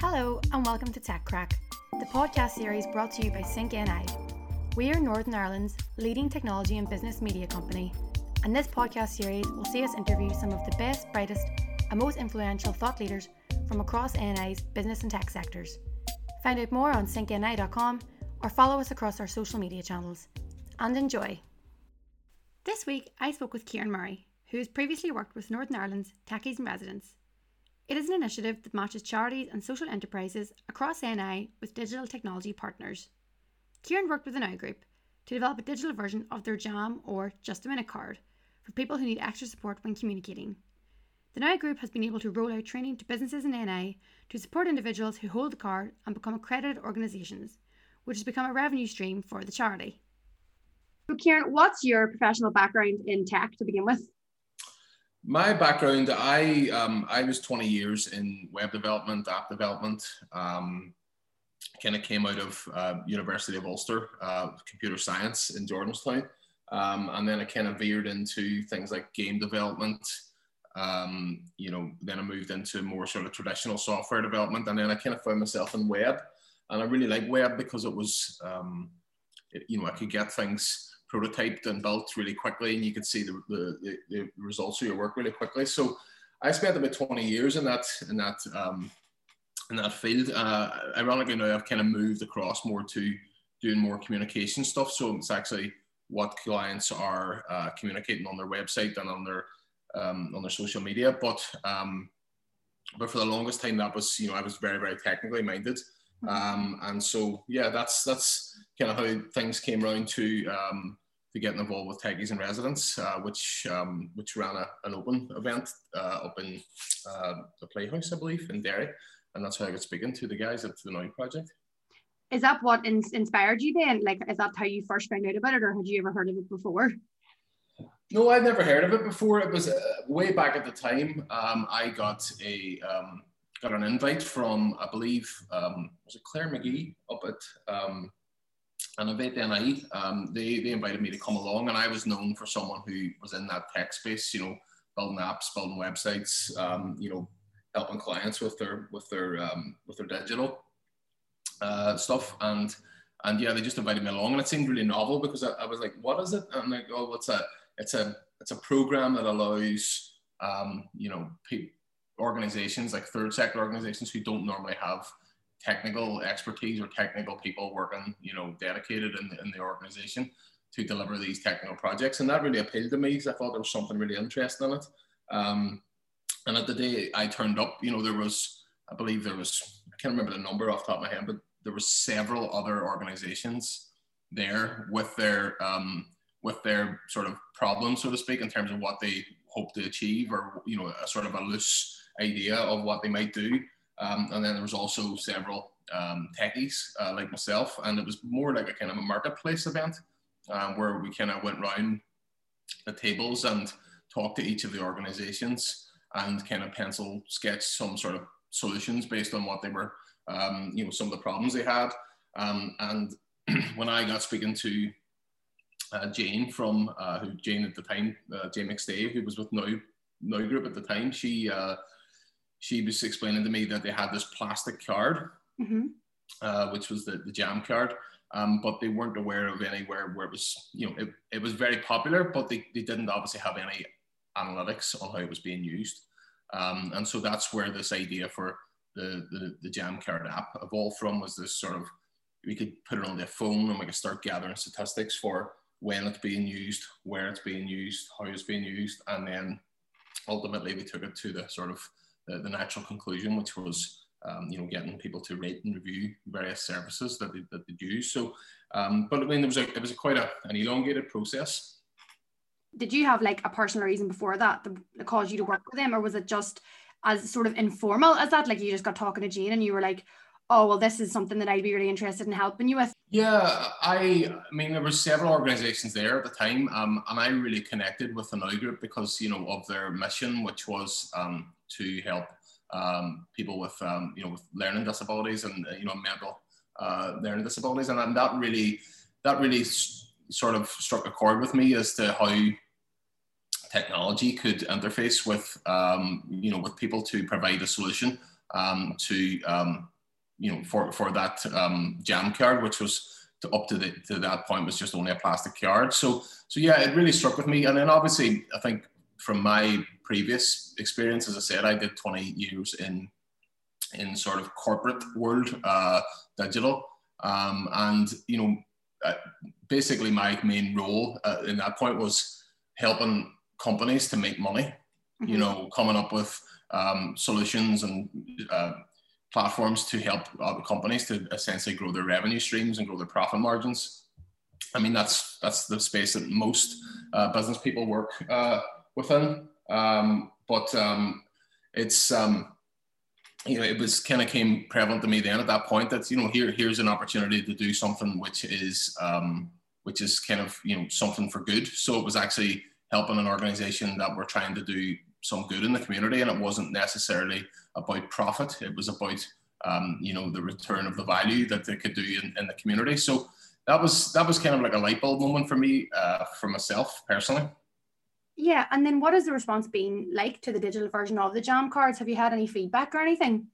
Hello and welcome to Tech Crack, the podcast series brought to you by Sync NI. We are Northern Ireland's leading technology and business media company, and this podcast series will see us interview some of the best, brightest, and most influential thought leaders from across NI's business and tech sectors. Find out more on syncni.com or follow us across our social media channels. And enjoy! This week, I spoke with Kieran Murray, who has previously worked with Northern Ireland's Techies in Residence. It is an initiative that matches charities and social enterprises across NI with digital technology partners. Kieran worked with the Now Group to develop a digital version of their JAM or Just a Minute card for people who need extra support when communicating. The Now Group has been able to roll out training to businesses in NI to support individuals who hold the card and become accredited organisations, which has become a revenue stream for the charity. So, Kieran, what's your professional background in tech to begin with? My background, I um, I was 20 years in web development, app development. Um, kind of came out of uh, University of Ulster, uh, computer science in Jordanstown, um, and then I kind of veered into things like game development. Um, you know, then I moved into more sort of traditional software development, and then I kind of found myself in web, and I really like web because it was, um, it, you know, I could get things prototyped and built really quickly, and you could see the, the, the results of your work really quickly. So I spent about 20 years in that in that um, in that field. Uh, ironically, now I've kind of moved across more to doing more communication stuff. So it's actually what clients are uh, communicating on their website and on their um, on their social media. But um, but for the longest time, that was you know I was very very technically minded. Mm-hmm. Um, and so yeah, that's that's kind of how things came around to um, to getting involved with Techies in Residence, uh, which um, which ran a, an open event uh, up in uh, the Playhouse, I believe, in Derry, and that's how I got speaking to the guys at the Now Project. Is that what in- inspired you then? Like, is that how you first found out about it, or had you ever heard of it before? No, I'd never heard of it before. It was uh, way back at the time. Um, I got a um, got an invite from, I believe, um, was it Claire McGee up at um, event Innovate NI, um, they, they invited me to come along, and I was known for someone who was in that tech space, you know, building apps, building websites, um, you know, helping clients with their with their um, with their digital uh, stuff, and and yeah, they just invited me along, and it seemed really novel because I, I was like, what is it? And I'm like, oh, what's a it's a it's a program that allows um, you know pe- organizations like third sector organizations who don't normally have technical expertise or technical people working, you know, dedicated in the, in the organization to deliver these technical projects. And that really appealed to me because I thought there was something really interesting in it. Um, and at the day I turned up, you know, there was, I believe there was, I can't remember the number off the top of my head, but there were several other organizations there with their, um, with their sort of problems, so to speak, in terms of what they hope to achieve or, you know, a sort of a loose idea of what they might do. Um, and then there was also several um, techies uh, like myself, and it was more like a kind of a marketplace event um, where we kind of went around the tables and talked to each of the organizations and kind of pencil sketch some sort of solutions based on what they were, um, you know, some of the problems they had. Um, and when I got speaking to uh, Jane from uh, who Jane at the time, uh, Jane McStave, who was with No Now Group at the time, she uh, she was explaining to me that they had this plastic card, mm-hmm. uh, which was the, the jam card. Um, but they weren't aware of anywhere where it was, you know, it, it was very popular, but they, they didn't obviously have any analytics on how it was being used. Um, and so that's where this idea for the, the, the Jam Card app evolved from was this sort of, we could put it on their phone and we could start gathering statistics for when it's being used, where it's being used, how it's being used. And then ultimately we took it to the sort of the, the natural conclusion, which was um, you know getting people to rate and review various services that they, that they use. So, um, but I mean, there was a it was a quite a, an elongated process. Did you have like a personal reason before that that caused you to work with them, or was it just as sort of informal as that? Like you just got talking to Jane and you were like, oh well, this is something that I'd be really interested in helping you with. Yeah, I, I mean, there were several organisations there at the time, um, and I really connected with the Now Group because you know of their mission, which was um, to help um, people with um, you know with learning disabilities and you know mental uh, learning disabilities, and, and that really that really s- sort of struck a chord with me as to how technology could interface with um, you know with people to provide a solution um, to you know for for that um, jam card, which was to up to the to that point was just only a plastic card. So so yeah, it really struck with me. And then obviously, I think from my previous experience, as I said, I did 20 years in in sort of corporate world uh, digital, um, and you know, uh, basically my main role uh, in that point was helping companies to make money. Mm-hmm. You know, coming up with um, solutions and uh, platforms to help other companies to essentially grow their revenue streams and grow their profit margins. I mean, that's that's the space that most uh, business people work uh, within. Um, but um, it's um, you know it was kind of came prevalent to me then at that point that you know here here's an opportunity to do something which is um, which is kind of you know something for good. So it was actually helping an organization that we're trying to do some good in the community, and it wasn't necessarily about profit. It was about um, you know the return of the value that they could do in, in, the community. So that was that was kind of like a light bulb moment for me, uh, for myself personally. Yeah, and then what has the response been like to the digital version of the Jam cards? Have you had any feedback or anything?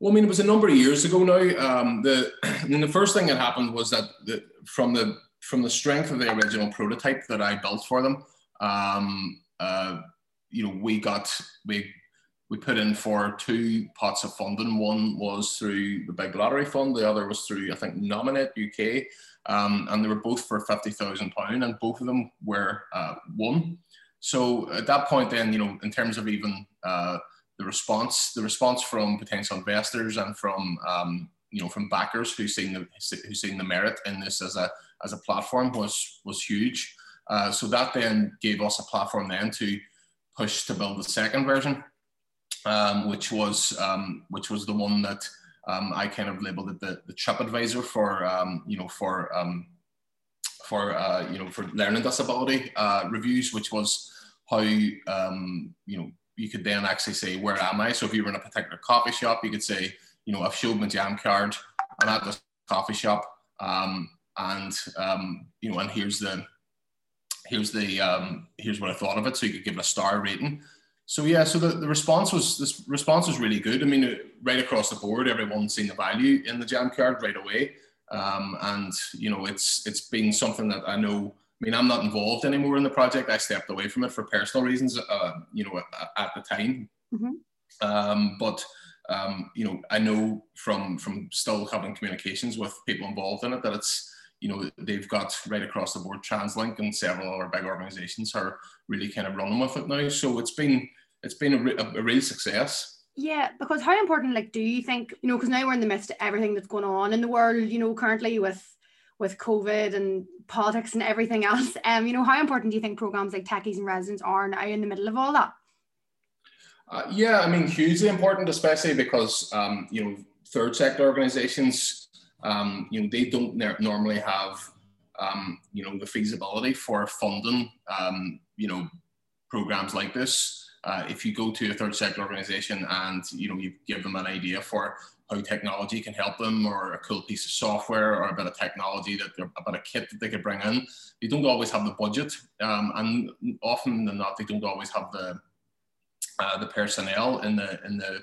Well, I mean, it was a number of years ago now. Um, the I mean, the first thing that happened was that the, from the from the strength of the original prototype that I built for them, um, uh, you know, we got we we put in for two pots of funding. One was through the Big Lottery Fund, the other was through, I think, Nominet UK. Um, and they were both for £50,000, and both of them were uh, won. So at that point, then, you know, in terms of even uh, the response, the response from potential investors and from, um, you know, from backers who seen the who seen the merit in this as a as a platform was was huge. Uh, so that then gave us a platform then to push to build the second version um, which was um, which was the one that um, I kind of labeled it the, the TripAdvisor for um, you know for um, for uh, you know for learning disability uh, reviews, which was how you know you could then actually say where am I? So if you were in a particular coffee shop, you could say you know I've showed my jam card. I'm at this coffee shop, and you know and here's the here's the here's what I thought of it. So you could give it a star rating so yeah, so the, the response was this response was really good. I mean, right across the board, everyone's seen the value in the jam card right away, um, and you know, it's it's been something that I know. I mean, I'm not involved anymore in the project. I stepped away from it for personal reasons. Uh, you know, at, at the time, mm-hmm. um, but um, you know, I know from from still having communications with people involved in it that it's you know they've got right across the board TransLink and several other big organisations are really kind of running with it now. So it's been it's been a, re- a real success. Yeah, because how important, like, do you think, you know, because now we're in the midst of everything that's going on in the world, you know, currently with with COVID and politics and everything else. Um, you know, how important do you think programs like Techies and Residence are now in the middle of all that? Uh, yeah, I mean, hugely important, especially because um, you know third sector organisations, um, you know, they don't normally have um, you know the feasibility for funding um, you know programs like this. Uh, if you go to a third sector organization and you know you give them an idea for how technology can help them or a cool piece of software or a bit of technology that they're about a kit that they could bring in they don't always have the budget um, and often than not they don't always have the uh, the personnel in the in the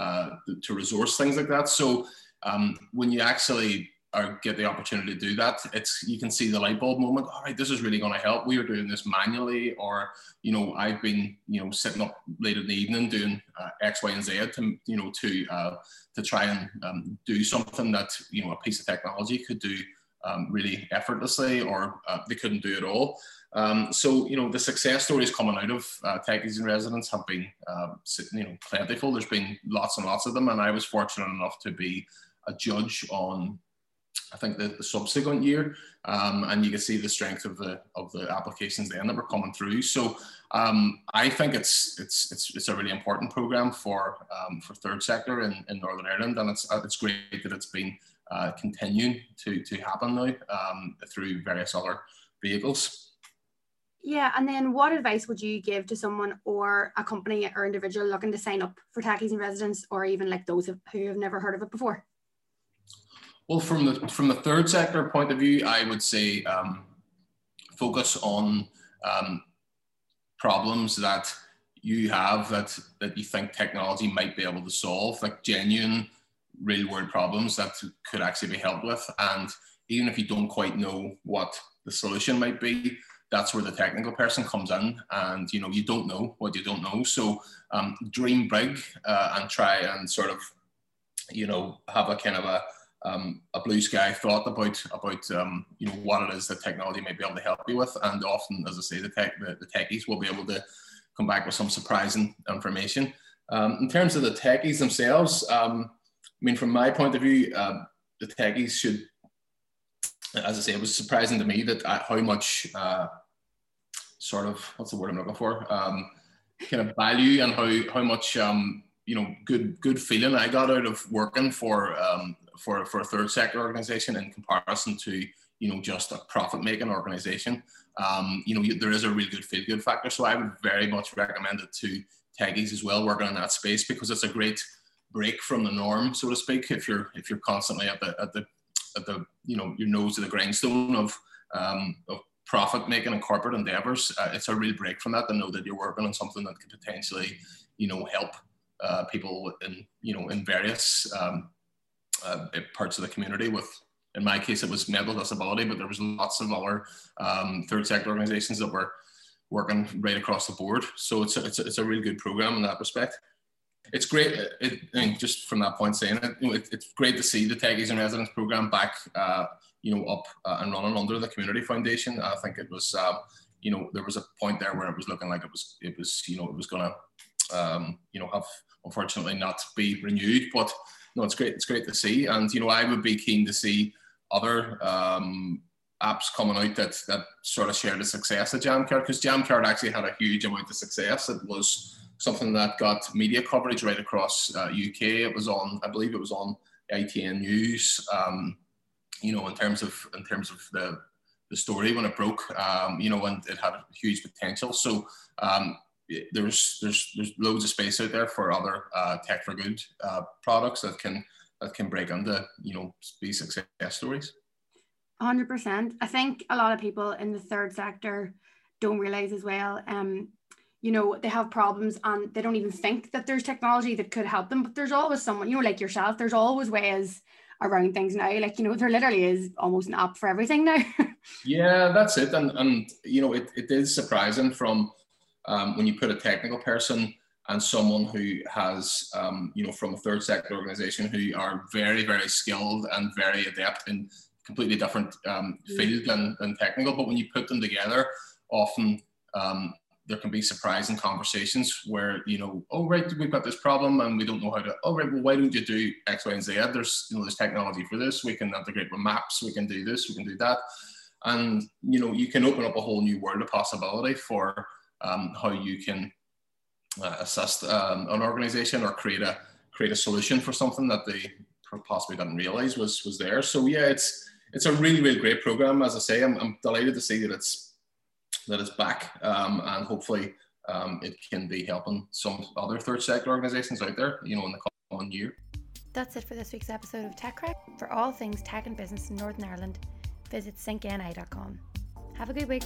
uh, to resource things like that so um, when you actually or get the opportunity to do that, it's you can see the light bulb moment. All right, this is really going to help. We were doing this manually, or you know, I've been you know sitting up late in the evening doing uh, X, Y, and Z to you know to uh, to try and um, do something that you know a piece of technology could do um, really effortlessly, or uh, they couldn't do it all. Um, so you know, the success stories coming out of uh, Techies in Residence have been uh, you know plentiful. There's been lots and lots of them, and I was fortunate enough to be a judge on I think the, the subsequent year, um, and you can see the strength of the of the applications then that were coming through. So um, I think it's it's it's it's a really important program for um, for third sector in, in Northern Ireland, and it's uh, it's great that it's been uh, continuing to to happen now um, through various other vehicles. Yeah, and then what advice would you give to someone or a company or individual looking to sign up for Techies and Residence, or even like those who have never heard of it before? Well, from the from the third sector point of view, I would say um, focus on um, problems that you have that that you think technology might be able to solve, like genuine, real world problems that could actually be helped with. And even if you don't quite know what the solution might be, that's where the technical person comes in. And you know, you don't know what you don't know. So um, dream big uh, and try and sort of, you know, have a kind of a um, a blue sky thought about about um, you know what it is that technology may be able to help you with, and often, as I say, the tech the, the techies will be able to come back with some surprising information. Um, in terms of the techies themselves, um, mean, from my point of view, uh, the techies should, as I say, it was surprising to me that uh, how much uh, sort of what's the word I'm looking for, um, kind of value and how how much um, you know good good feeling I got out of working for um, for for a third sector organization in comparison to you know just a profit making organization um, you know, there is a really good feel good factor. So I would very much recommend it to techies as well, working in that space because it's a great break from the norm, so to speak. If you're if you're constantly at the at the at the you know your nose to the grindstone of um, of profit making and corporate endeavors, uh, it's a real break from that to know that you're working on something that could potentially you know help uh, people in you know in various um, uh, parts of the community with in my case, it was mental disability, but there was lots of other um, third sector organisations that were working right across the board. So it's a, it's a, it's a really good program in that respect. It's great, it, I mean, just from that point saying it, you know, it, it's great to see the Techies in Residence program back, uh, you know, up uh, and running under the Community Foundation. I think it was, uh, you know, there was a point there where it was looking like it was, it was, you know, it was to, um, you know, have unfortunately not be renewed. But no, it's great. It's great to see, and you know, I would be keen to see other um, apps coming out that that sort of share the success of Jamcard because Jamcard actually had a huge amount of success. It was something that got media coverage right across uh, UK. It was on, I believe, it was on ITN News. Um, you know, in terms of in terms of the the story when it broke, um, you know, and it had huge potential. So um, there's there's there's loads of space out there for other uh, tech for good uh, products that can that can break into you know be success stories 100% i think a lot of people in the third sector don't realize as well um you know they have problems and they don't even think that there's technology that could help them but there's always someone you know like yourself there's always ways around things now like you know there literally is almost an app for everything now yeah that's it and and you know it, it is surprising from um, when you put a technical person and someone who has, um, you know, from a third sector organization who are very, very skilled and very adept in completely different um, mm. field than, than technical. But when you put them together, often um, there can be surprising conversations where, you know, oh, right, we've got this problem and we don't know how to, oh, right, well, why don't you do X, Y, and Z? There's, you know, there's technology for this. We can integrate with maps. We can do this. We can do that. And, you know, you can open up a whole new world of possibility for um, how you can uh, assist um, an organization or create a create a solution for something that they possibly didn't realize was was there. So yeah, it's it's a really really great program. As I say, I'm, I'm delighted to see that it's that it's back um, and hopefully um, it can be helping some other third sector organizations out there, you know, in the coming year. That's it for this week's episode of Tech Crack. For all things tech and business in Northern Ireland, visit syncni.com. Have a good week.